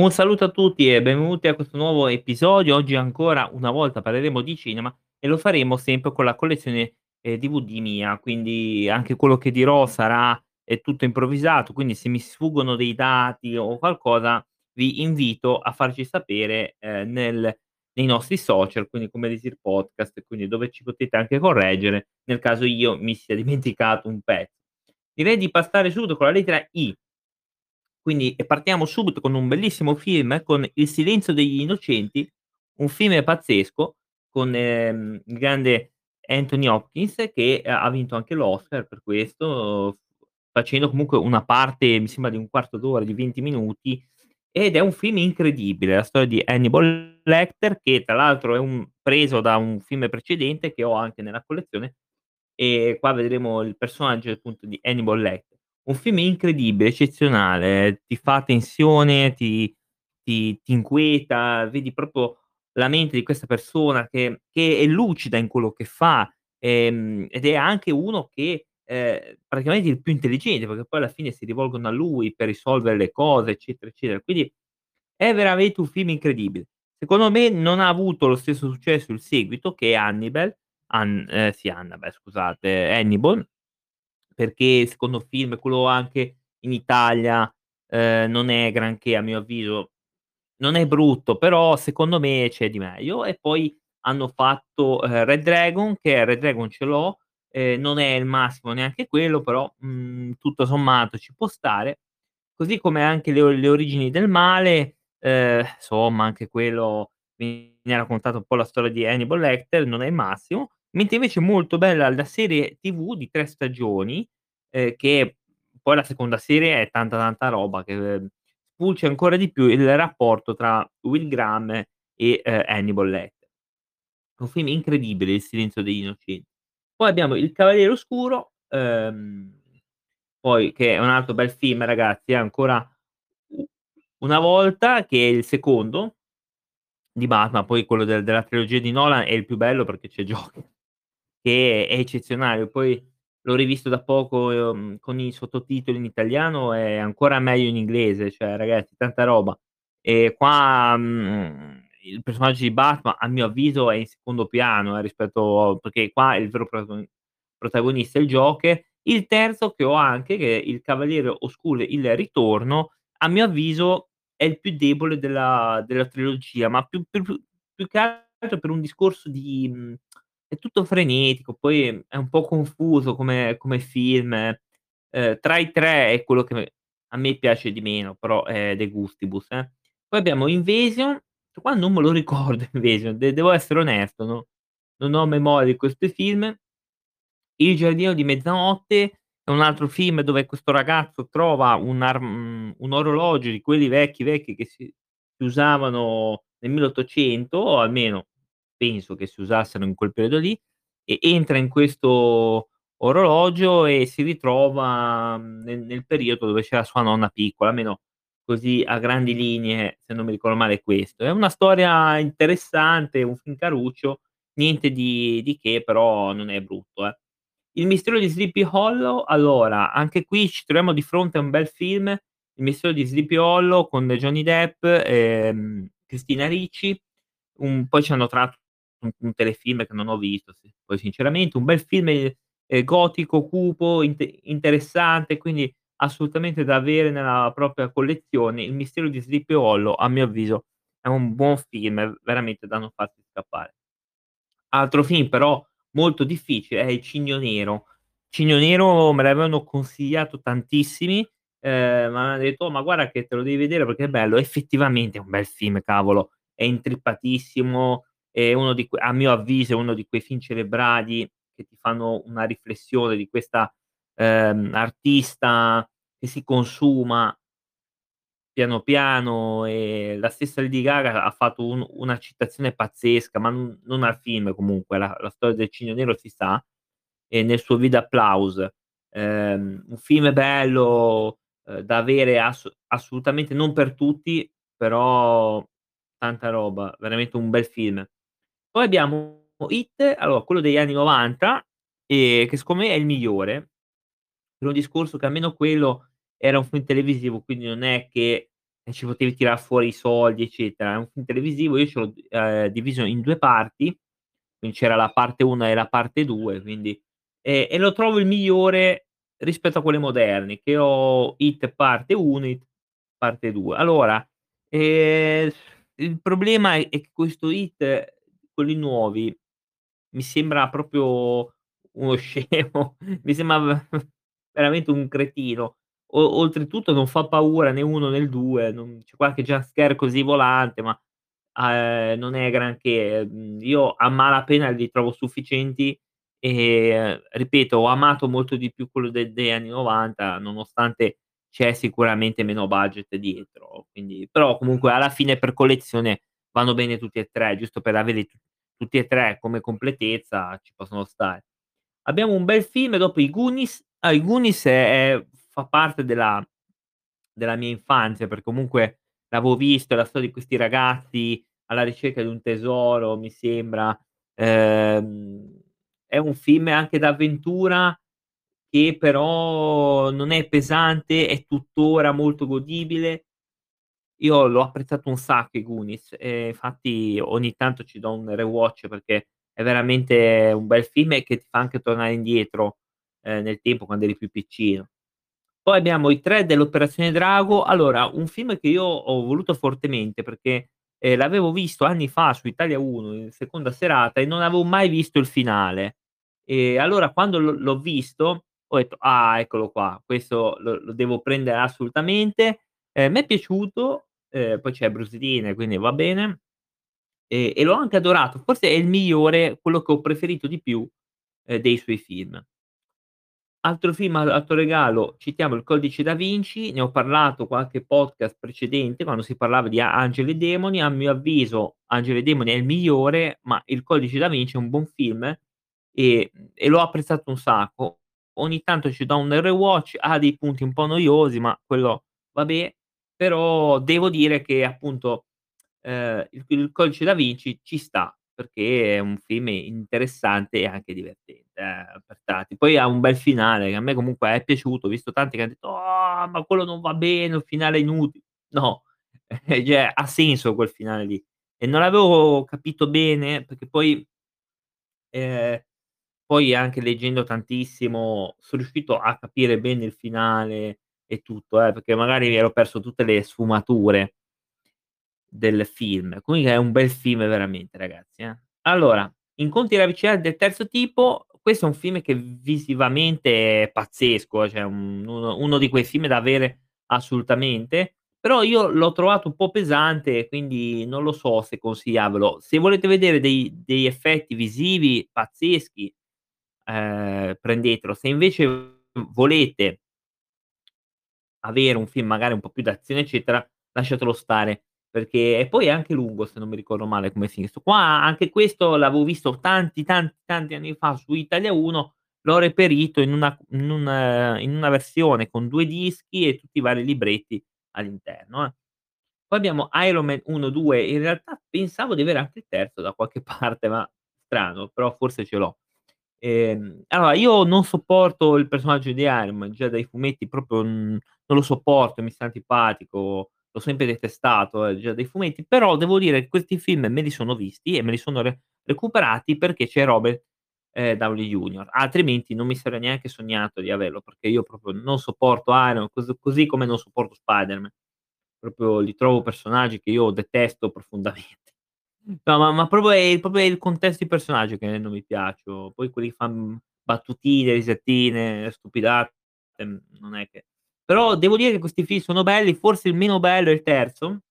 Un saluto a tutti e benvenuti a questo nuovo episodio. Oggi ancora una volta parleremo di cinema e lo faremo sempre con la collezione, ehm, DVD mia, quindi anche quello che dirò sarà, ehm, tutto improvvisato, quindi se mi sfuggono dei dati o qualcosa vi invito a farci sapere, ehm, nel nei nostri social, quindi come Elisir Podcast, quindi dove ci potete anche correggere nel caso io mi sia dimenticato un pezzo. Direi di passare subito con la lettera I. Quindi partiamo subito con un bellissimo film, con Il silenzio degli innocenti, un film pazzesco con, ehm, il grande Anthony Hopkins che ha ha vinto anche l'Oscar per questo, facendo comunque una parte, mi sembra di un quarto d'ora, di 20 minuti, ed è un film incredibile, la storia di Hannibal Lecter, che tra l'altro è un preso da un film precedente che ho anche nella collezione, e qua vedremo il personaggio appunto di Hannibal Lecter. Un film incredibile, eccezionale, ti fa tensione, ti ti ti inquieta, vedi proprio la mente di questa persona che che è lucida in quello che fa, ehm, ed è anche uno che, ehm, praticamente il più intelligente, perché poi alla fine si rivolgono a lui per risolvere le cose, eccetera, eccetera. Quindi è veramente un film incredibile. Secondo me non ha avuto lo stesso successo il seguito che Hannibal, Han ehm, sì Annabel scusate, Hannibal perché il secondo film, quello anche in Italia, ehm, non è granché a mio avviso. Non è brutto, però secondo me c'è di meglio. E poi hanno fatto, ehm, Red Dragon, che Red Dragon ce l'ho, ehm, non è il massimo neanche quello, però, mhmm, tutto sommato ci può stare. Così come anche le le origini del male, ehm, somma anche quello mi ha raccontato un po' la storia di Hannibal Lecter, non è il massimo, mentre invece è molto bella la serie TV di 3 stagioni, ehm, che poi la seconda serie è tanta, tanta roba che, spulcia ancora di più il rapporto tra Will Graham e, ehm, Hannibal Lecter. Un film incredibile, Il silenzio degli innocenti. Poi abbiamo Il cavaliere oscuro, ehm, poi che è un altro bel film ragazzi, eh, ancora una volta, che è il secondo di Batman, poi quello del della trilogia di Nolan è il più bello perché c'è Joker, che è eccezionale. Poi l'ho rivisto da poco, ehm, con i sottotitoli in italiano, è ancora meglio in inglese, cioè ragazzi tanta roba. E qua, mhmm, il personaggio di Batman a mio avviso è in secondo piano, eh, rispetto perché qua il vero protago protagonista è il Joker. Il terzo che ho anche, che è Il cavaliere oscuro, Il ritorno, a mio avviso è il più debole della della trilogia, ma più più più più che altro per un discorso di mhmm, è tutto frenetico, poi è un po' confuso come come film. Ehm, tra i 3 è quello che a me piace di meno, però è de gustibus, eh. Poi abbiamo Invasion, qua non me lo ricordo Invasion, de devo essere onesto, no non ho memoria di questi film. Il giardino di mezzanotte è un altro film dove questo ragazzo trova un ar mhmm, un orologio di quelli vecchi, vecchi che si usavano nel 1800 o almeno penso che si usassero in quel periodo lì, e entra in questo orologio e si ritrova, mhmm, nel nel periodo dove c'era sua nonna piccola, almeno così a grandi linee, se non mi ricordo male questo. È una storia interessante, un film caruccio, niente di di che, però non è brutto, eh. Il mistero di Sleepy Hollow, allora anche qui ci troviamo di fronte a un bel film, Il mistero di Sleepy Hollow con Johnny Depp, ehm, Christina Ricci, un poi ci hanno tratto un un telefilm che non ho visto sì, poi sinceramente, un bel film, ehm, gotico, cupo, inte interessante, quindi assolutamente da avere nella propria collezione. Il mistero di Sleepy Hollow a mio avviso è un buon film, veramente da non farsi scappare. Altro film però molto difficile è Il Cigno Nero. Cigno Nero me l'avevano consigliato tantissimi, ehm, m'avevano detto: "Oh, ma guarda che te lo devi vedere perché è bello." Effettivamente è un bel film, cavolo, è intrippatissimo, è uno di a mio avviso è uno di quei film cerebrali che ti fanno una riflessione di questa, ehm, artista che si consuma piano piano, e la stessa Lady Gaga ha fatto un una citazione pazzesca, ma n non al film comunque, la la storia del Cigno Nero si sa, e nel suo Vide Applause. Ehm, un film bello, ehm, da avere ass assolutamente non per tutti, però tanta roba, veramente un bel film. Poi abbiamo It, allora quello degli anni '90, ehm, che secondo me è il migliore, per un discorso che almeno quello era un film televisivo, quindi non è che, e ci potevi tirar fuori i soldi, eccetera. È un film televisivo, io ce l'ho, ehm, diviso in 2 parti, quindi c'era la parte 1 e la parte 2, quindi e e lo trovo il migliore rispetto a quelle moderne, che ho It parte 1, It parte 2. Allora, ehm, il problema è che questo It, quelli nuovi, mi sembra proprio uno scemo, mi sembra veramente un cretino. O oltretutto non fa paura né 1 né 2, non c'è qualche jump scare così volante, ma, ehm, non è granché. Mhmm, io a malapena li trovo sufficienti e, ripeto, ho amato molto di più quello de degli anni '90, nonostante c'è sicuramente meno budget dietro, quindi però comunque alla fine per collezione vanno bene tutti e 3, giusto per averli tu tutti e 3 come completezza ci possono stare. Abbiamo un bel film dopo i Goonies. Ah, i Goonies è è fa parte della della mia infanzia, perché comunque l'avevo visto, la storia di questi ragazzi alla ricerca di un tesoro, mi sembra. Ehm, è un film anche d'avventura che però non è pesante, è tuttora molto godibile. Io l'ho apprezzato un sacco i Goonies e infatti ogni tanto ci do un rewatch perché è veramente un bel film e che ti fa anche tornare indietro, ehm, nel tempo quando eri più piccino. Poi abbiamo i 3 dell'Operazione Drago. Allora, un film che io ho voluto fortemente perché, ehm, l'avevo visto anni fa su Italia 1 in seconda serata e non avevo mai visto il finale. E allora quando l'ho l'ho visto ho detto: "Ah, eccolo qua, questo lo lo devo prendere assolutamente." Ehm, m'è piaciuto, ehm, poi c'è Bruce Lee quindi va bene, e e l'ho anche adorato. Forse è il migliore, quello che ho preferito di più, ehm, dei suoi film. Altro film a alto regalo, citiamo Il Codice da Vinci, ne ho parlato qualche podcast precedente quando si parlava di Angeli e Demoni. A mio avviso Angeli e Demoni è il migliore, ma Il Codice da Vinci è un buon film e e l'ho apprezzato un sacco. Ogni tanto ci do un rewatch, ha dei punti un po' noiosi, ma quello vabbè, però devo dire che appunto, ehm, il Il Codice da Vinci ci sta, perché è un film interessante e anche divertente, eh, per tratti. Poi ha un bel finale che a me comunque è piaciuto, ho visto tanti che han detto: "Oh, ma quello non va bene, un finale inutile." No, cioè ha senso quel finale lì. E non l'avevo capito bene perché poi ehm, poi anche leggendo tantissimo son riuscito a capire bene il finale e tutto, eh, perché magari ero perso tutte le sfumature del film. Comunque è un bel film veramente ragazzi, eh. Allora, Incontri ravvicinati del terzo tipo, questo è un film che visivamente è pazzesco, cioè un uno uno di quei film da avere assolutamente, però io l'ho trovato un po' pesante, quindi non lo so se consigliarvelo. Se volete vedere dei degli effetti visivi pazzeschi, ehm, prendetelo. Se invece volete avere un film magari un po' più d'azione eccetera, lasciatelo stare, perché e poi è anche lungo se non mi ricordo male come film. 'Sto qua anche questo l'avevo visto tanti, tanti, tanti anni fa su Italia 1, l'ho reperito in una in un in una versione con 2 dischi e tutti i vari libretti all'interno, eh. Poi abbiamo Iron Man 1, 2, in realtà pensavo di avere anche il terzo da qualche parte, ma strano, però forse ce l'ho. Ehm, allora io non sopporto il personaggio di Iron Man, già dai fumetti proprio, mhmm, non lo sopporto, mi sta antipatico, l'ho sempre detestato, eh, già dai fumetti, però devo dire che questi film me li sono visti e me li sono re recuperati perché c'è Robert, ehm, Downey Jr. Altrimenti non mi sarei neanche sognato di averlo, perché io proprio non sopporto Iron cos così come non sopporto Spider-Man. Proprio li trovo personaggi che io detesto profondamente. No, ma ma proprio è proprio è il contesto di personaggio che non mi piacciono. Poi quelli che fan battutine, risattine, stupidate, mhmm, non è che però devo dire che questi film sono belli, forse il meno bello è il terzo,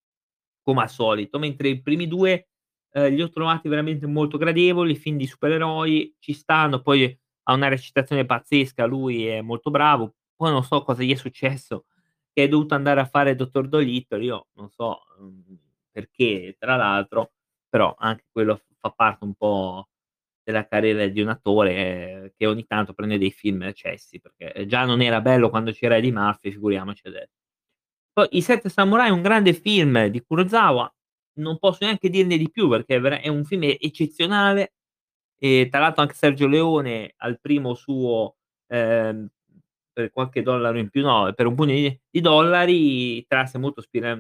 come al solito, mentre i primi 2, ehm, li ho trovati veramente molto gradevoli, film di supereroi, ci stanno, poi ha una recitazione pazzesca, lui è molto bravo. Poi non so cosa gli è successo, che è dovuto andare a fare Dottor Dolittle, io non so, mhmm, perché tra l'altro, però anche quello fa parte un po' della carriera di un attore, ehm, che ogni tanto prende dei film eccessi, perché già non era bello quando c'era Eddie Murphy, figuriamoci ade poi I 7 Samurai è un grande film di Kurosawa, non posso neanche dirne di più perché è un film eccezionale e tra l'altro anche Sergio Leone al primo suo, ehm, per qualche dollaro in più no, per un pugno di di dollari trasse molto spira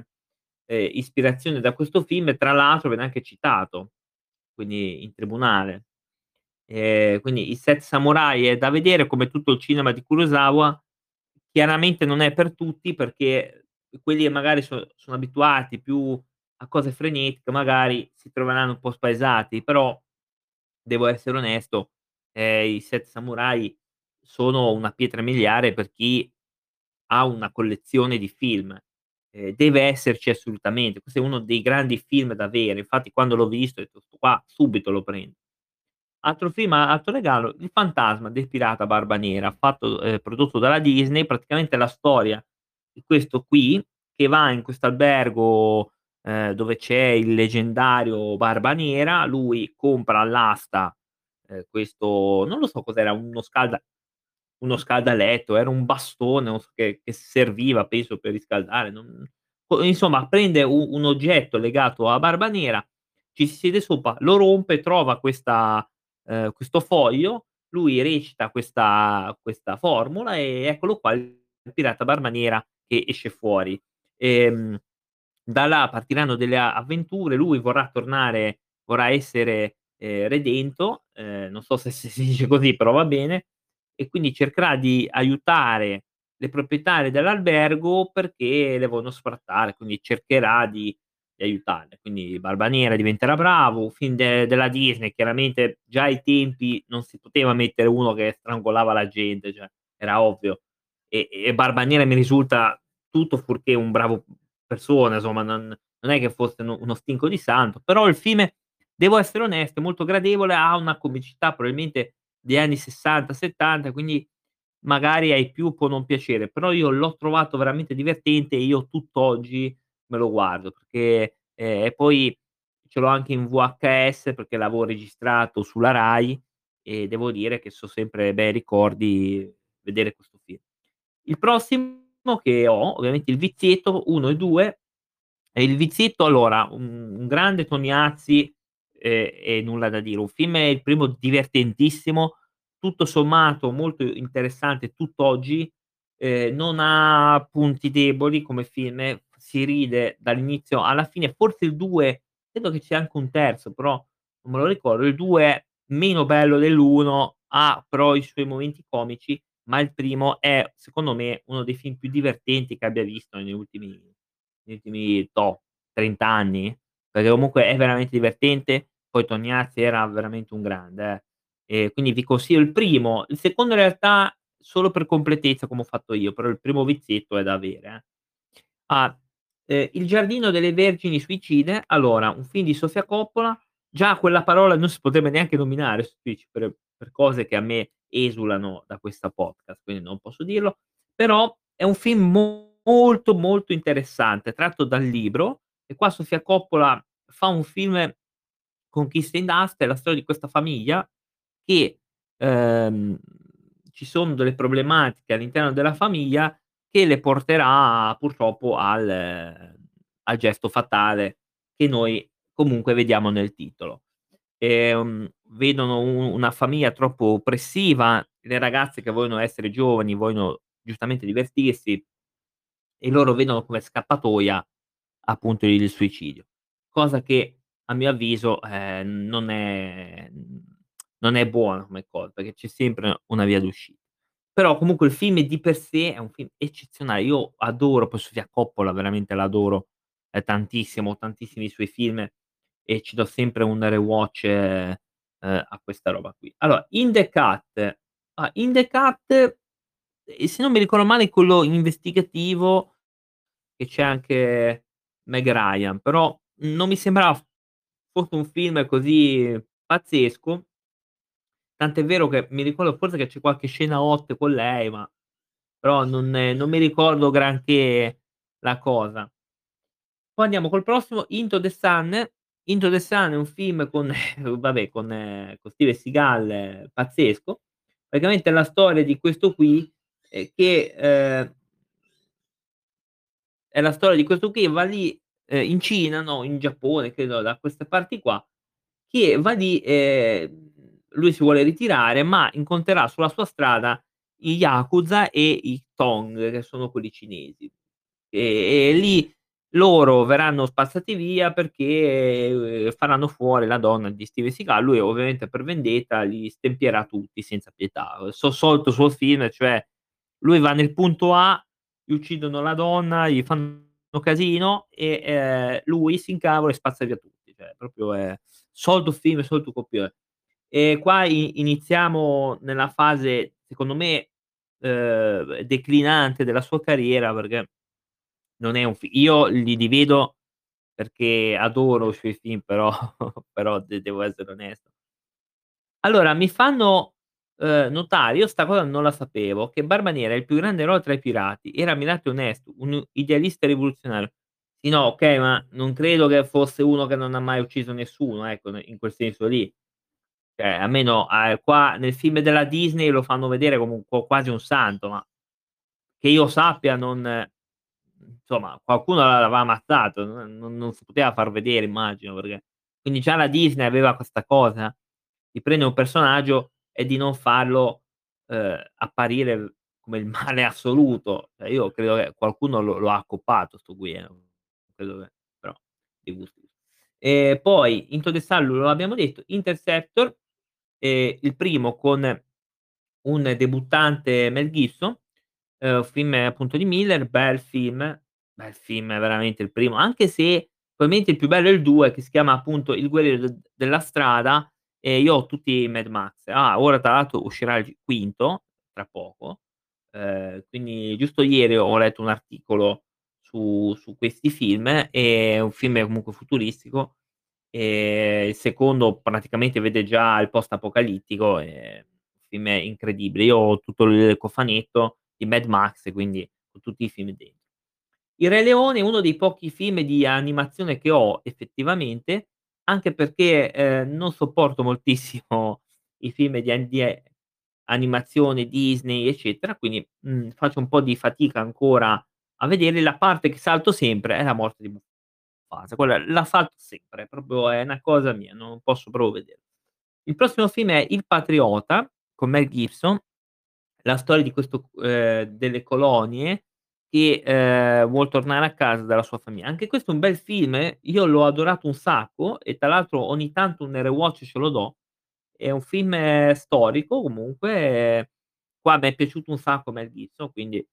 ehm, ispirazione da questo film e tra l'altro viene anche citato, quindi in tribunale. Ehm, quindi I Sette Samurai è da vedere come tutto il cinema di Kurosawa, chiaramente non è per tutti perché quelli che magari so sono abituati più a cose frenetiche, magari si troveranno un po' spaesati, però devo essere onesto, ehm, I Sette Samurai sono una pietra miliare per chi ha una collezione di film. Ehm, deve esserci assolutamente. Questo è uno dei grandi film da avere. Infatti quando l'ho visto ho detto: "Sto qua subito lo prendo". Altro film, altro regalo, Il fantasma del pirata Barba Nera, fatto ehm, prodotto dalla Disney, praticamente la storia di questo qui, che va in questo albergo, ehm, dove c'è il leggendario Barba Nera, lui compra all'asta, ehm, questo non lo so cos'era, uno scalda uno scaldaletto, era un bastone, so che che serviva penso per riscaldare, non insomma prende u un oggetto legato a Barba Nera, ci si siede sopra, lo rompe, trova questa ehm, questo foglio, lui recita questa questa formula e eccolo qua il pirata Barba Nera che esce fuori. Ehm, da là partiranno delle avventure, lui vorrà tornare vorrà essere, ehm, redento, ehm, non so se se si dice così, però va bene, e quindi cercherà di aiutare le proprietarie dell'albergo perché le vogliono sfrattare, quindi cercherà di di aiutarle. Quindi Barba Nera diventerà bravo, un film de della Disney, chiaramente già ai tempi non si poteva mettere uno che strangolava la gente, cioè era ovvio. E e Barba Nera mi risulta tutto fuorché un bravo persona, insomma, non non è che fosse uno uno stinco di santo, però il film, devo essere onesto, è molto gradevole, ha una comicità probabilmente degli anni '60, '70, quindi magari ai più può non piacere, però io l'ho trovato veramente divertente e io tutt'oggi me lo guardo perché ehm, e poi ce l'ho anche in VHS perché l'avevo registrato sulla Rai e devo dire che so sempre bei ricordi vedere questo film. Il prossimo che ho, ovviamente Il Vizietto 1 e 2, e Il Vizietto allora un un grande Tognazzi, ehm, e nulla da dire. Un film il primo divertentissimo, tutto sommato molto interessante tutt'oggi, ehm, non ha punti deboli come film, si ride dall'inizio alla fine, forse il 2 credo che c'è anche un terzo, però non me lo ricordo, il 2 è meno bello dell'1, ha però i suoi momenti comici, ma il primo è secondo me uno dei film più divertenti che abbia visto negli ultimi negli ultimi toh, 30 anni, perché comunque è veramente divertente, poi Tognazzi era veramente un grande eh, e quindi vi consiglio il primo. Il secondo in realtà solo per completezza come ho fatto io, però il primo vizietto è da avere, eh. Ah, ehm, Il giardino delle vergini suicide, allora un film di Sofia Coppola, già quella parola non si potrebbe neanche nominare su Twitch per per cose che a me esulano da questa podcast, quindi non posso dirlo, però è un film molto, molto interessante, tratto dal libro e qua Sofia Coppola fa un film con Kirsten Dunst, è la storia di questa famiglia che, ehm, ci sono delle problematiche all'interno della famiglia che le porterà purtroppo al al gesto fatale che noi comunque vediamo nel titolo. Ehm, vedono u una famiglia troppo oppressiva, le ragazze che vogliono essere giovani, vogliono giustamente divertirsi e loro vedono come scappatoia appunto il suicidio. Cosa che a mio avviso, ehm, non è non è buona come cosa, perché c'è sempre una via d'uscita. Però comunque il film di per sé è un film eccezionale. Io adoro poi Sofia Coppola, veramente l'adoro, ehm, tantissimo, tantissimi suoi film e ci do sempre un rewatch, ehm, a questa roba qui. Allora, In the Cut ah, In the Cut, se non mi ricordo male quello investigativo che c'è anche Meg Ryan, però non mi sembrava fosse un film così pazzesco. Tant'è vero che mi ricordo forse che c'è qualche scena hot con lei, ma però non non mi ricordo granché la cosa. Poi andiamo col prossimo, Into the Sun. Into the Sun è un film con vabbè con con Steven Seagal pazzesco. Praticamente è la storia di questo qui, ehm, che, ehm è la storia di questo qui, va lì, ehm, in Cina, no, in Giappone, credo da queste parti qua, che va lì, ehm, lui si vuole ritirare, ma incontrerà sulla sua strada i yakuza e i tong, che sono quelli cinesi. E e lì loro verranno spazzati via perché, uhm, faranno fuori la donna di Steven Seagal. Lui ovviamente per vendetta li stempierà tutti senza pietà. So solito suo film, cioè lui va nel punto A, uccidono la donna, gli fanno casino e, ehm, lui si incavola e spazza via tutti. Cioè proprio è solito film, solito copione. E qua iniziamo nella fase, secondo me, uhm, declinante della sua carriera perché non è un fi io li rivedo perché adoro i suoi film, però però de devo essere onesto. Allora mi fanno, uhm, notare, io 'sta cosa non la sapevo, che Barba Nera è il più grande eroe tra i pirati, era mirato e onesto, un idealista rivoluzionario. Sì, no, okay, ma non credo che fosse uno che non ha mai ucciso nessuno, ecco, in quel senso lì. Cioè almeno a qua nel film della Disney lo fanno vedere come un qua quasi un santo, ma che io sappia non insomma qualcuno l'avrà ammazzato, non non non si poteva far vedere immagino, perché quindi già la Disney aveva questa cosa di prendere un personaggio e di non farlo, uhm, apparire come il male assoluto. Cioè io credo che qualcuno lo lo ha accoppato 'sto qui, eh, credo che però di gusti. E poi Into the Sun lo abbiamo detto, Interceptor, ehm, il primo con un debuttante Mel Gibson, uhm, film appunto di Miller, bel film, bel film veramente il primo, anche se probabilmente il più bello è il 2 che si chiama appunto Il guerriero della strada e io ho tutti i Mad Max. Ah, ora tra l'altro uscirà il quinto tra poco, ehm, quindi giusto ieri ho letto un articolo su su questi film, è un film comunque futuristico, e il secondo praticamente vede già il post apocalittico, e il film è incredibile. Io ho tutto il cofanetto di Mad Max, quindi ho tutti i film dentro. Il Re Leone è uno dei pochi film di animazione che ho effettivamente, anche perché, ehm, non sopporto moltissimo i film di di e animazione Disney, eccetera, quindi, mhmm, faccio un po' di fatica ancora a vederli. La parte che salto sempre è la morte di Mufasa, quella la salto sempre, proprio è una cosa mia, non posso proprio vederla. Il prossimo film è Il patriota con Mel Gibson, la storia di questo ehm, delle colonie che, ehm, vuol tornare a casa dalla sua famiglia. Anche questo è un bel film, io l'ho adorato un sacco e tra l'altro ogni tanto un rewatch ce lo do. È un film storico comunque, qua m'è piaciuto un sacco Mel Gibson, quindi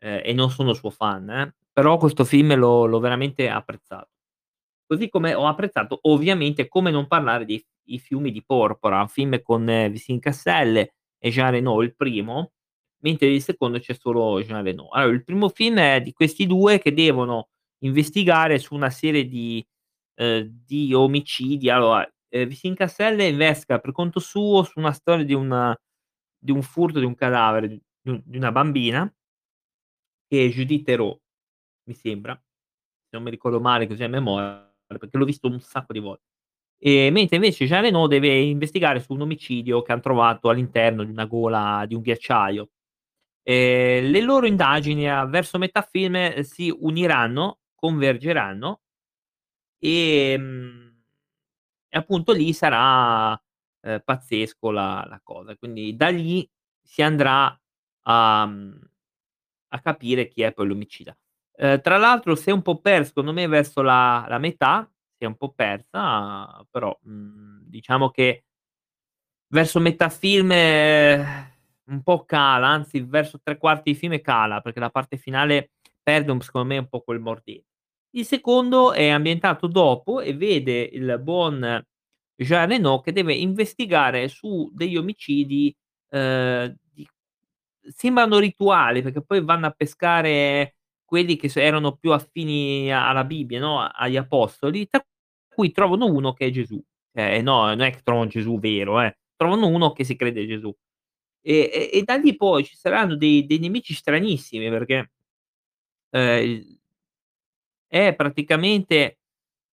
ehm, e non sono suo fan eh, però questo film l'ho l'ho veramente apprezzato. Così come ho apprezzato ovviamente Come non parlare di I fiumi di porpora, un film con Vincent Cassel e Jean Reno il primo, mentre il secondo c'è solo Jean Reno. Allora il primo film è di questi 2 che devono investigare su una serie di ehm, di omicidi. Allora, ehm, Vincent Cassel investiga per conto suo su una storia di un di un furto di un cadavere di di una bambina che è Judith Heroux, mi sembra, se non mi ricordo male così a memoria, perché l'ho visto un sacco di vol e mentre invece Jean Reno deve investigare su un omicidio che han trovato all'interno di una gola di un ghiacciaio. Ehm, le loro indagini verso metà film si uniranno, convergeranno e appunto lì sarà, ehm, pazzesco la la cosa. Quindi da lì si andrà a mhmm, a capire chi è poi l'omicida. Ehm, tra l'altro si è un po' perso secondo me verso la la metà, si è un po' persa, però, mhmm, diciamo che verso metà film un po' cala, anzi verso 3/4 di film cala, perché la parte finale perde secondo me un po' quel mordente. Il secondo è ambientato dopo e vede il buon Jean Reno che deve investigare su degli omicidi, ehm, di sembrano rituali, perché poi vanno a pescare quelli che erano più affini alla Bibbia, no, agli apostoli, tra cui trovano uno che è Gesù. Eh, no, non è che trovano Gesù vero, eh, trovano uno che si crede Gesù. E e e da lì poi ci saranno dei dei nemici stranissimi perché eh, praticamente,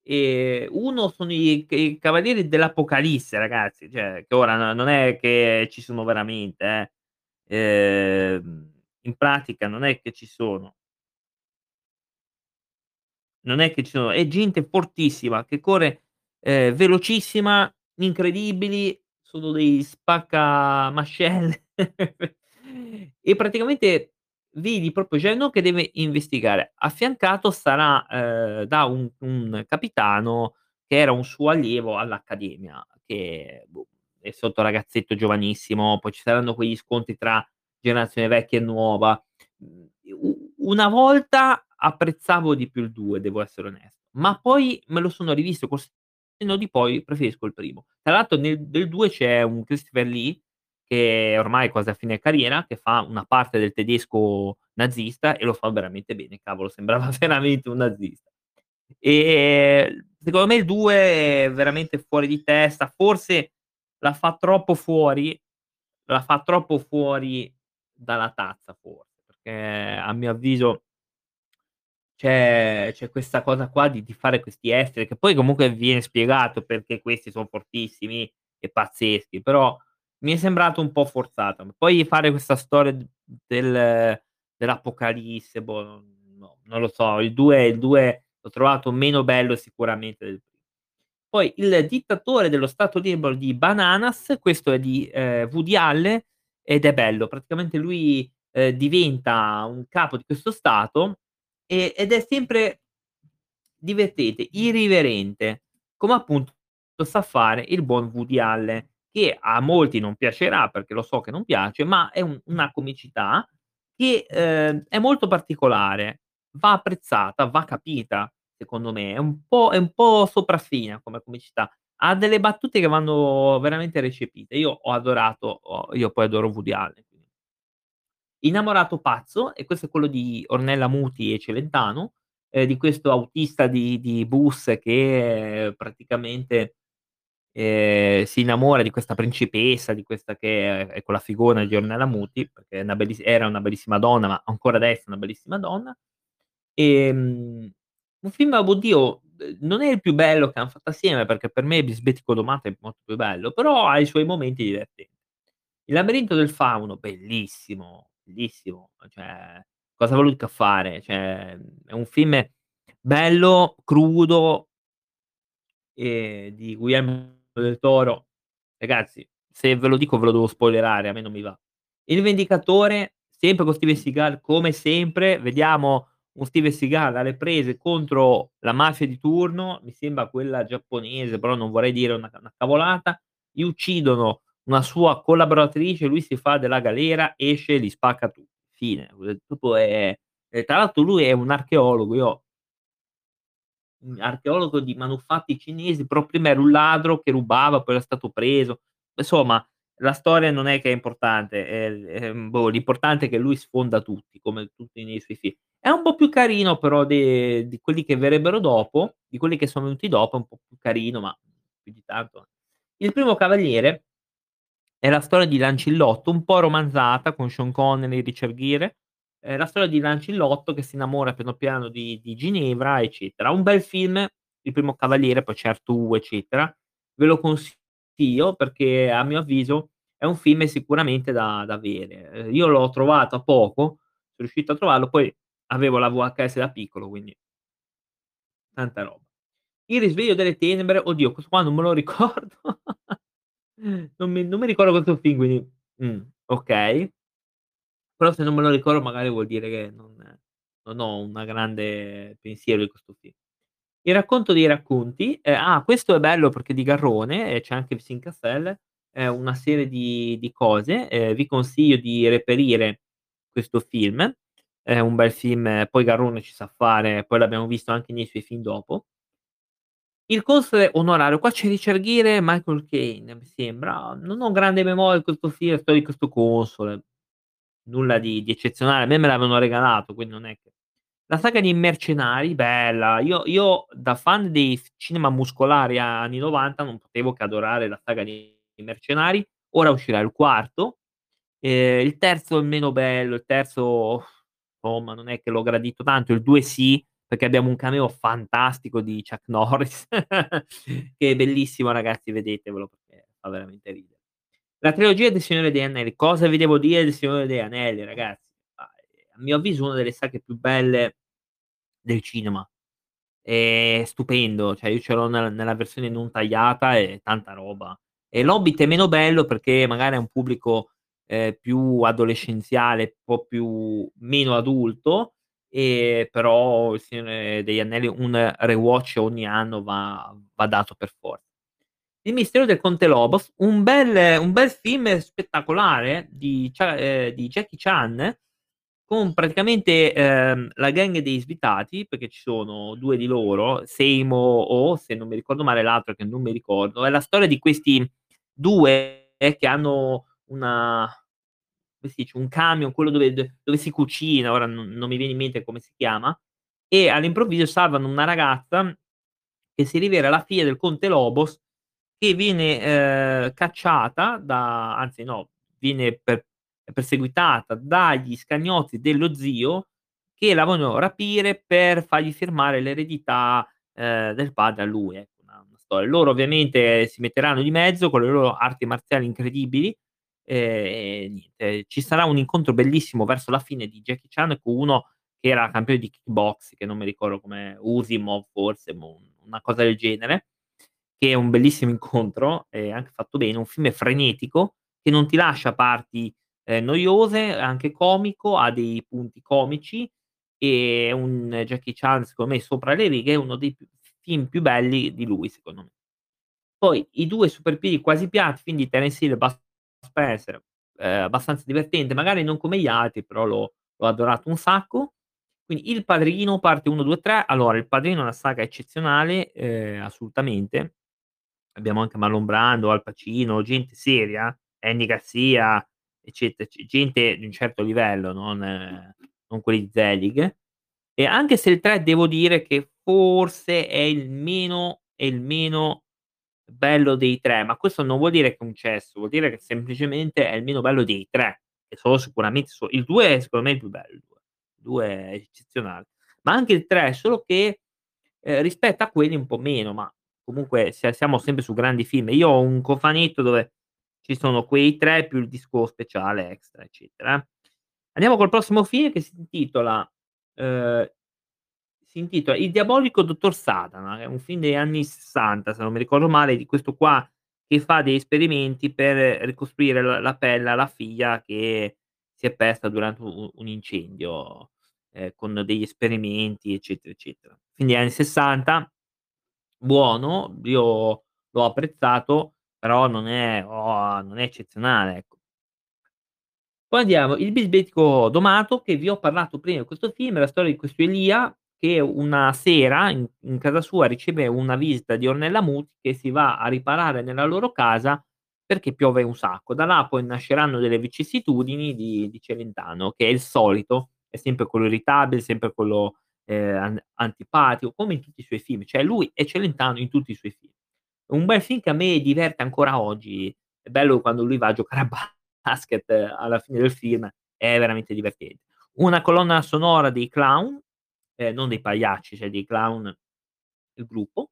ehm, uno sono i i cavalieri dell'Apocalisse ragazzi, cioè che ora no non è che ci sono veramente eh, ehm, in pratica non è che ci sono. Non è che ci sono è gente fortissima che corre, ehm, velocissima, incredibili, sono dei spaccamascelle e praticamente Vedi proprio Jeannot che deve investigare. Affiancato sarà, ehm, da un un capitano che era un suo allievo all'accademia, che boh, è sotto ragazzetto giovanissimo, poi ci saranno quegli scontri tra generazione vecchia e nuova. Una volta apprezzavo di più il 2, devo essere onesto, ma poi me lo sono rivisto senno di poi, preferisco il primo. Tra l'altro nel del 2 c'è un Christopher Lee, che ormai è quasi a fine carriera, che fa una parte del tedesco nazista e lo fa veramente bene, cavolo, sembrava veramente un nazista. Ehm, secondo me il 2 è veramente fuori di testa, forse la fa troppo fuori la fa troppo fuori dalla tazza forse, perché a mio avviso c'è c'è questa cosa qua di di fare questi esteri, che poi comunque viene spiegato perché questi son fortissimi e pazzeschi, però mi è sembrato un po' forzato. Poi fare questa storia del dell'apocalisse, boh, non no, non lo so, il 2 il 2 l'ho trovato meno bello sicuramente del primo. Poi Il dittatore dello stato libero di Bananas, questo è di, ehm, Woody Allen ed è bello. Praticamente lui, ehm, diventa un capo di questo stato, e ed è sempre divertente, irriverente, come appunto sa fare il buon Woody Allen, che a molti non piacerà, perché lo so che non piace, ma è un una comicità che, ehm, è molto particolare, va apprezzata, va capita, secondo me. È un po' è un po' sopraffina come comicità. Ha delle battute che vanno veramente recepite. Io ho adorato io poi adoro Woody Allen. Innamorato pazzo, e questo è quello di Ornella Muti e Celentano, ehm, di questo autista di di bus che praticamente, ehm, si innamora di questa principessa, di questa che è è con la figona di Ornella Muti, perché una belliss era una bellissima donna, ma ancora adesso è una bellissima donna. Ehm, un film, oddio, non è il più bello che han fatto assieme, perché per me Bisbetico Domate è molto più bello, però ha i suoi momenti divertenti. Il labirinto del fauno, bellissimo, bellissimo, cioè cosa ha voluto fare? Cioè, è un film bello, crudo ehm, di Guillermo del Toro. Ragazzi, se ve lo dico ve lo devo spoilerare, a me non mi va. Il vendicatore, sempre con Steven Seagal, come sempre, vediamo un Steven Seagal alle prese contro la mafia di turno, mi sembra quella giapponese, però non vorrei dire una una cavolata, gli uccidono una sua collaboratrice, lui si fa della galera, esce e li spacca tutti. Fine. Dopo è e tra l'altro lui è un archeologo, io Mhmm, archeologo di manufatti cinesi, però prima era un ladro che rubava, poi era stato preso. Insomma, la storia non è che è importante, ehm, ehm, boh, l'importante è che lui sfonda tutti, come tutti nei suoi film. È un po' più carino però de di quelli che verrebbero dopo, di quelli che sono venuti dopo, è un po' più carino, ma più di tanto Il primo cavaliere è la storia di Lancillotto, un po' romanzata con Sean Connery, Richard Gere, è la storia di Lancillotto che si innamora piano piano di di Ginevra, eccetera. Un bel film, Il primo cavaliere, poi c'è Artù, eccetera. Ve lo consiglio perché a mio avviso è un film sicuramente da da avere. Ehm, io l'ho trovato a poco, sono riuscito a trovarlo, poi avevo la VHS da piccolo, quindi tanta roba. Il risveglio delle tenebre, oddio questo qua non me lo ricordo. Non mi non mi ricordo questo film, quindi mh, okay. Però se non me lo ricordo magari vuol dire che non non ho una grande pensiero di questo film. Il racconto dei racconti, ehm, ah questo è bello perché di Garrone e c'è anche Vincent Cassel, è una serie di di cose, ehm, vi consiglio di reperire questo film. È un bel film, poi Garrone ci sa fare, poi l'abbiamo visto anche nei suoi film dopo. Il console onorario, qua c'è Richard Gere e Michael Caine, mi sembra. Non ho grande memoria di questo film, storia di questo console. Nulla di di eccezionale, a me me l'avevano regalato, quindi non è che la saga di Mercenari, bella. Io io da fan dei cinema muscolari anni '90 non potevo che adorare la saga di Mercenari. Ora uscirà il quarto. Ehm, il terzo è meno bello, il terzo insomma non è che l'ho gradito tanto, il 2 sì, perché abbiamo un cameo fantastico di Chuck Norris, che è bellissimo ragazzi, vedetevelo perché fa veramente ridere. La trilogia del Signore degli Anelli, cosa vi devo dire del Signore degli Anelli ragazzi? Ma, ehm, a mio avviso una delle saghe più belle del cinema. È stupendo, cioè io ce l'ho nella nella versione non tagliata, è tanta roba. E L'Hobbit è meno bello perché magari ha un pubblico, ehm, più adolescenziale, un po' più meno adulto, ehm, però Il Signore degli Anelli un rewatch ogni anno va va dato per for Il mistero del Conte Lobos, un bel un bel film spettacolare di ehm, di Jackie Chan, con praticamente, ehm, la gang dei svitati, perché ci sono 2 di loro, Seymo O, se non mi ricordo male, l'altro che non mi ricordo. È la storia di questi 2 che hanno una come si dice, un camion, quello dove dove si cucina, ora non non mi viene in mente come si chiama, e all'improvviso salvano una ragazza che si rivela la figlia del conte Lobos che viene, ehm, cacciata da anzi no, viene per perseguitata dagli scagnozzi dello zio che la vogliono rapire per fargli firmare l'eredità, ehm, del padre a lui, ecco, una una storia. Loro ovviamente si metteranno di mezzo con le loro arti marziali incredibili, ehm, e niente, ci sarà un incontro bellissimo verso la fine di Jackie Chan con uno che era campione di kickbox, che non mi ricordo come Usymov forse, boh, una cosa del genere, che è un bellissimo incontro, e anche fatto bene, un film frenetico che non ti lascia parti, ehm, noiose, anche comico, ha dei punti comici, e un Jackie Chan secondo me sopra le righe, è uno dei più film più belli di lui secondo me. Poi i 2 super piedi quasi piatti, film di Terence Hill e Bud Spencer, ehm, abbastanza divertente, magari non come gli altri, però l'ho l'ho adorato un sacco. Quindi Il Padrino parte 1, 2, 3. Allora, Il Padrino è una saga eccezionale, ehm, assolutamente. Abbiamo anche Marlon Brando, Al Pacino, gente seria, Andy Garcia, eccetera, ecc gente di un certo livello, non non quelli Zelig. E anche se il 3 devo dire che forse è il meno è il meno bello dei 3, ma questo non vuol dire che è un cesso, vuol dire che semplicemente è il meno bello dei 3, che sono sicuramente so il 2 è secondo me il più bello, il 2. Il 2 è eccezionale. Ma anche il 3, solo che, ehm, rispetto a quelli un po' meno, ma comunque sia siamo sempre su grandi film. Io ho un cofanetto dove ci sono quei 3 più il disco speciale extra, eccetera, eh. Andiamo col prossimo film che si intitola ehm, si intitola Il diabolico dottor Satana, è un film degli anni '60 se non mi ricordo male, di questo qua che fa degli esperimenti per ricostruire l la pelle alla figlia che si è persa durante u un incendio, ehm, con degli esperimenti, eccetera, eccetera. Degli anni '60, buono, io l'ho apprezzato, però non è oh, non è eccezionale, ecco. Poi andiamo, Il bisbetico domato, che vi ho parlato prima di questo film, è la storia di questo Elia che una sera in in casa sua riceve una visita di Ornella Muti che si va a riparare nella loro casa perché piove un sacco. Da là poi nasceranno delle vicissitudini di di Celentano, che è il solito, è sempre quello irritabile, sempre quello, an antipatico, come in tutti i suoi film, cioè lui è Celentano in tutti i suoi film. Un bel film che a me diverte ancora oggi, è bello quando lui va a giocare a basket alla fine del film, è veramente divertente. Una colonna sonora dei Clown, ehm, non dei pagliacci, cioè dei Clown, il gruppo,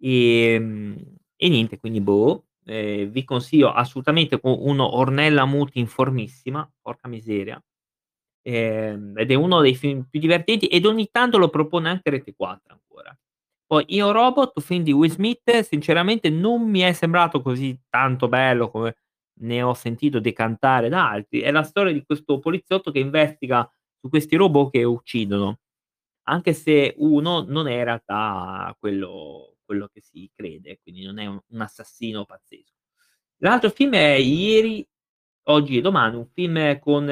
ehm, e niente, quindi boh, ehm, vi consiglio assolutamente uno Ornella Muti in formissima, porca miseria, ehm, ed è uno dei film più divertenti ed ogni tanto lo propone anche Rete 4 ancora. Poi Io Robot, film di Will Smith, sinceramente non mi è sembrato così tanto bello come ne ho sentito decantare da altri. È la storia di questo poliziotto che investiga su questi robot che uccidono, anche se uno non è in realtà quello quello che si crede, quindi non è un un assassino pazzesco. L'altro film è Ieri, oggi e domani, un film con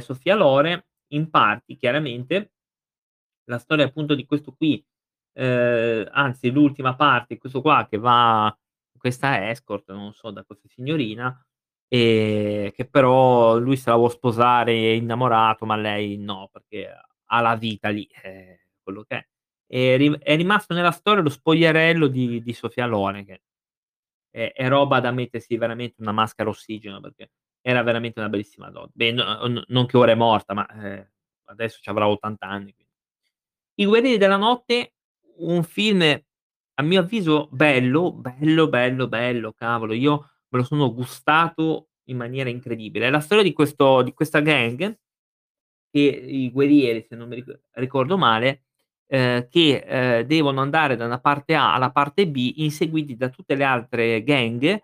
Sofia Loren, in parti chiaramente. La storia appunto di questo qui, ehm, anzi l'ultima parte, questo qua che va questa escort, non so da questa signorina, ehm, che però lui se la vuol sposare, è innamorato, ma lei no, perché ha la vita lì, eh, quello che è. E rim è rimasto nella storia lo spogliarello di di Sofia Loren che è è roba da mettersi veramente una maschera ossigeno, perché era veramente una bellissima donna. Beh, no non che ora è morta, ma, ehm, adesso c'avrà 80 anni, quindi. I guerrieri della notte, un film a mio avviso bello, bello, bello, bello, cavolo, io me lo sono gustato in maniera incredibile. È la storia di questo di questa gang, che i guerrieri, se non mi ric ricordo male, ehm, che, ehm, devono andare da una parte A alla parte B, inseguiti da tutte le altre gang,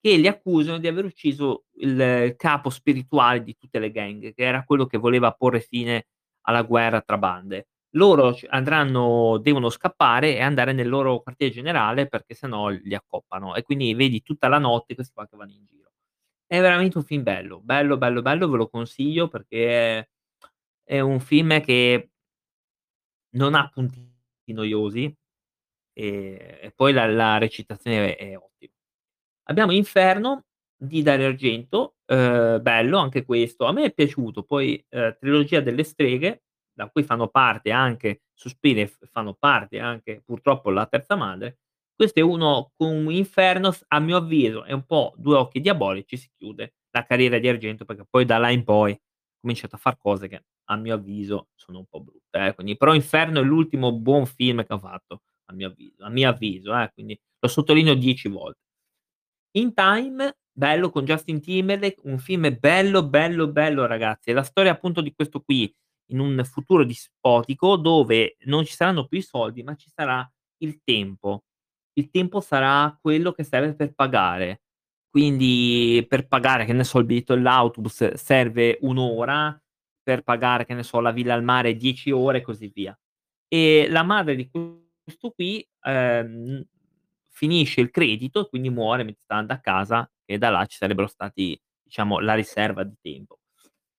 che li accusano di aver ucciso il capo spirituale di tutte le gang, che era quello che voleva porre fine alla guerra tra bande. Loro andranno devono scappare e andare nel loro quartier generale perché se no li accoppano e quindi vedi tutta la notte questi qua che vanno in giro. È veramente un film bello, bello, bello, bello, ve lo consiglio perché è un film che non ha punti noiosi, ehm, e poi la la recitazione è è ottima. Abbiamo Inferno di Dario Argento, uhm, bello anche questo. A me è piaciuto, poi, ehm, Trilogia delle streghe, da cui fanno parte anche Suspiria e f fanno parte anche purtroppo La terza madre. Questo è uno con Inferno s a mio avviso è un po' Due occhi diabolici, si chiude la carriera di Argento, perché poi da là in poi cominciato a far cose che a mio avviso sono un po' brutte, eh, quindi però Inferno è l'ultimo buon film che ha fatto a mio avviso a mio avviso, eh, quindi lo sottolineo 10 volte. In Time, bello con Justin Timberlake, un film bello, bello, bello ragazzi. È la storia appunto di questo qui, in un futuro dispotico dove non ci saranno più i soldi, ma ci sarà il tempo. Il tempo sarà quello che serve per pagare. Quindi per pagare, che ne so, il biglietto dell'autobus serve 1 ora, per pagare, che ne so, la villa al mare 10 ore e così via. E la madre di questo qui, ehm, finisce il credito e quindi muore mentre sta andando a casa e da là ci sarebbero stati, diciamo, la riserva di tempo.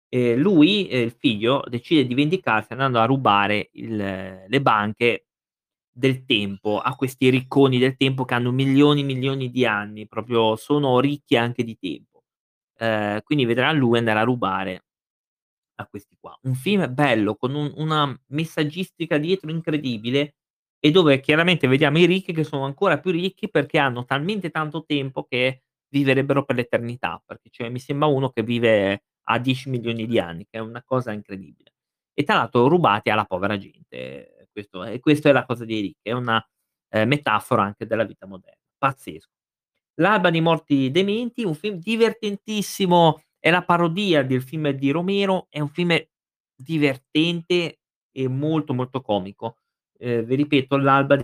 E lui, ehm, il figlio, decide di vendicarsi andando a rubare il le banche del tempo a questi ricconi del tempo che hanno milioni, milioni di anni, proprio sono ricchi anche di tempo. Ehm, quindi vedrà lui andare a rubare a questi qua. Un film bello con un una messaggistica dietro incredibile e dove chiaramente vediamo i ricchi che sono ancora più ricchi perché hanno talmente tanto tempo che viverebbero per l'eternità, perché cioè mi sembra uno che vive a 10.000.000 di anni, che è una cosa incredibile. E tra l'altro rubati alla povera gente. Questo e questo è la cosa dei ricchi, è una, ehm, metafora anche della vita moderna. Pazzesco. L'alba dei morti dementi, un film divertentissimo, è la parodia del film di Romero, è un film divertente e molto, molto comico. Ehm, vi ripeto, L'alba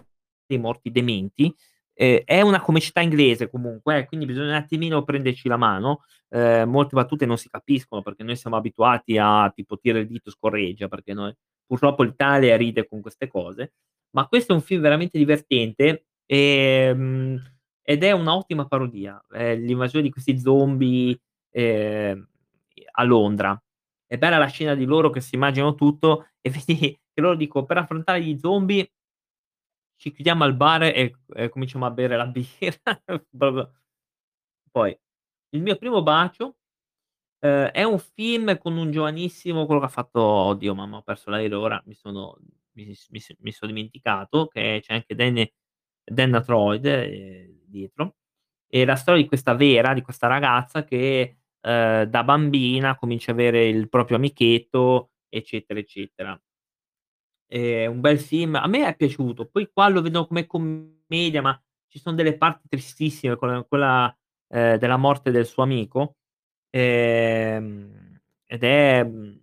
dei morti dementi, ehm, è una comicità inglese comunque eh, quindi bisogna un attimino prenderci la mano. Ehm, molte battute non si capiscono perché noi siamo abituati a tipo tira il dito, scorreggia, perché noi purtroppo l'Italia ride con queste cose. Ma questo è un film veramente divertente, ehm, ed è un'ottima parodia. Ehm, l'invasione di questi zombie, ehm, a Londra. È bella la scena di loro che si immaginano tutto e vedi che loro dico: "Per affrontare gli zombie" "ci chiudiamo al bar e e cominciamo a bere la birra." Poi, Il mio primo bacio, ehm, è un film con un giovanissimo quello che ha fatto oddio mamma ho perso l'aereo ora, mi sono mi mi mi sono dimenticato, che c'è anche Danny Dan Aykroyd, ehm, dietro. E la storia di questa Vera, di questa ragazza che, ehm, da bambina comincia a avere il proprio amichetto, eccetera, eccetera. È un bel film, a me è piaciuto, poi qua lo vedo come commedia, ma ci son delle parti tristissime, quella quella, ehm, della morte del suo amico, ehm, ed è mhmm,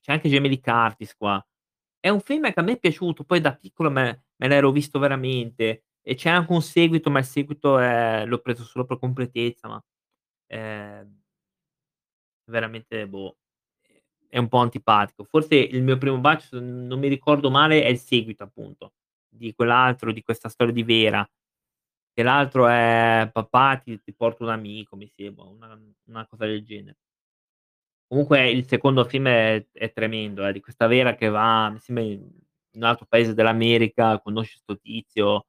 c'è anche Lee Curtis qua. È un film che a me è piaciuto, poi da piccolo me me l'ero visto veramente e c'è anche un seguito, ma il seguito è l'ho preso solo per completezza, ma, ehm veramente boh, è un po' antipatico. Forse Il mio primo bacio, non mi ricordo male, è il seguito appunto di quell'altro, di questa storia di Vera. E l'altro è Papà ti ti porto un amico, mi sembra, una una cosa del genere. Comunque il secondo film è è tremendo, eh, di questa Vera che va, mi sembra in un altro paese dell'America, conosce 'sto tizio.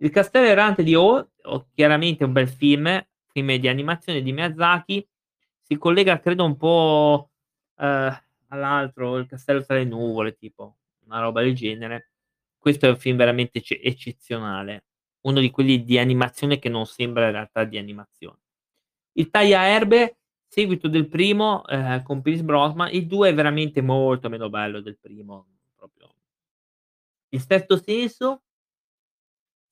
Il castello errante di O o chiaramente un bel film, film di animazione di Miyazaki, si collega credo un po', ehm, all'altro, Il castello tra le nuvole, tipo, una roba del genere. Questo è un film veramente ecce eccezionale, uno di quelli di animazione che non sembra in realtà di animazione. Il Tagliaerbe, seguito del primo, ehm, con Pierce Brosnan, il 2 è veramente molto meno bello del primo, proprio Il sesto senso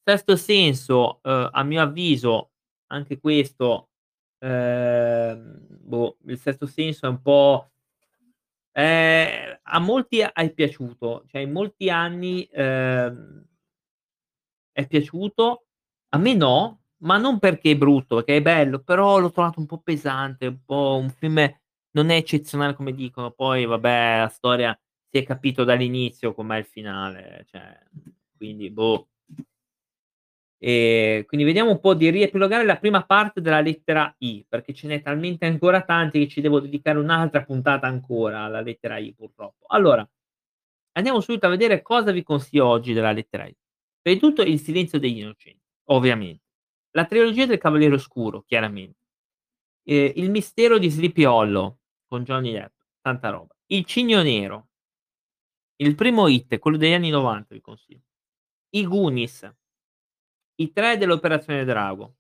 Sesto senso, uhm, a mio avviso anche questo, ehm, boh, il sesto senso è un po' ehm, a molti è piaciuto, cioè in molti anni, ehm è piaciuto, a me no, Ma non perché è brutto, perché è bello, però l'ho trovato un po' pesante, un po' un film non è eccezionale come dicono, poi vabbè la storia si è capito dall'inizio com'è il finale, cioè quindi boh. Ehm, quindi vediamo un po' di riepilogare la prima parte della lettera I, perché ce n'è talmente ancora tanti che ci devo dedicare un'altra puntata ancora alla lettera I purtroppo. Allora, andiamo subito a vedere cosa vi consiglio oggi della lettera I. Tutto Il silenzio degli innocenti, ovviamente. La trilogia del Cavaliere Oscuro, chiaramente. Ehm, Il mistero di Sleepy Hollow con Johnny Depp, tanta roba. Il Cigno Nero. Il primo It, quello degli anni '90 vi consiglio. I Goonies. I 3 dell'Operazione Drago.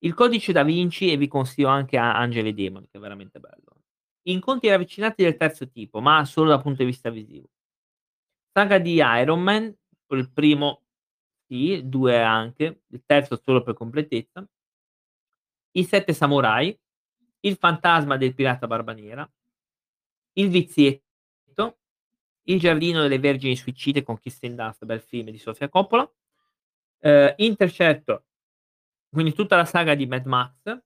Il Codice da Vinci e vi consiglio anche a Angeli Demoni, che è veramente bello. Incontri ravvicinati del terzo tipo, ma solo dal punto di vista visivo. Saga di Iron Man, il primo sì, 2 anche, il terzo solo per completezza. I 7 samurai, Il fantasma del pirata barba nera, Il vizietto, Il giardino delle vergini suicide con Kirsten Dunst, bel film di Sofia Coppola, ehm, Intercetto, quindi tutta la saga di Mad Max,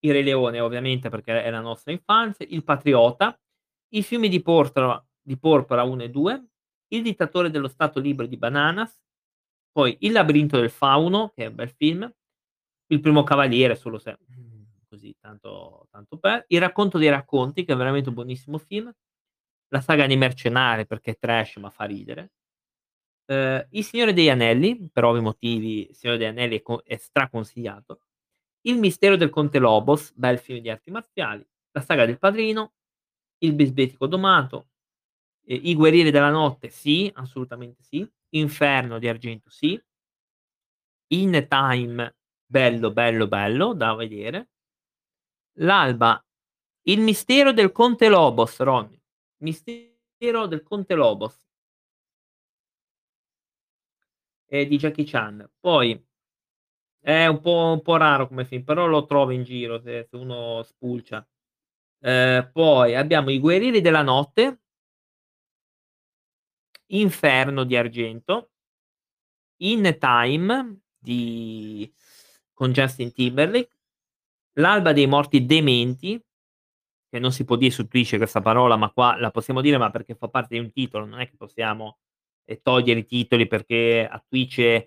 Il Re Leone ovviamente perché è la nostra infanzia, Il Patriota, I fiumi di Portora di Porpora 1 e 2, Il dittatore dello Stato libero di Bananas, poi Il labirinto del fauno, che è un bel film, Il primo cavaliere, solo se così tanto tanto per, Il racconto dei racconti, che è veramente un buonissimo film, la saga dei mercenari perché è trash ma fa ridere, ehm, Il Signore degli Anelli, per ovvi motivi Il Signore degli Anelli è co è straconsigliato, Il mistero del conte Lobos, bel film di arti marziali, la saga del Padrino, Il bisbetico domato, ehm, I guerrieri della notte sì, assolutamente sì, Inferno di Argento sì. In Time, bello, bello, bello da vedere. L'alba, Il mistero del conte Lobos, Ronny, Mistero del conte Lobos. Ehm, di Jackie Chan. Poi è un po' un po' raro come film, però lo trovi in giro se se uno spulcia. Ehm, poi abbiamo I guerrieri della notte Inferno di Argento. In Time di con Justin Timberlake. L'alba dei morti dementi, che non si può dire su Twitch questa parola, ma qua la possiamo dire, ma perché fa parte di un titolo, non è che possiamo, ehm, togliere i titoli perché a Twitch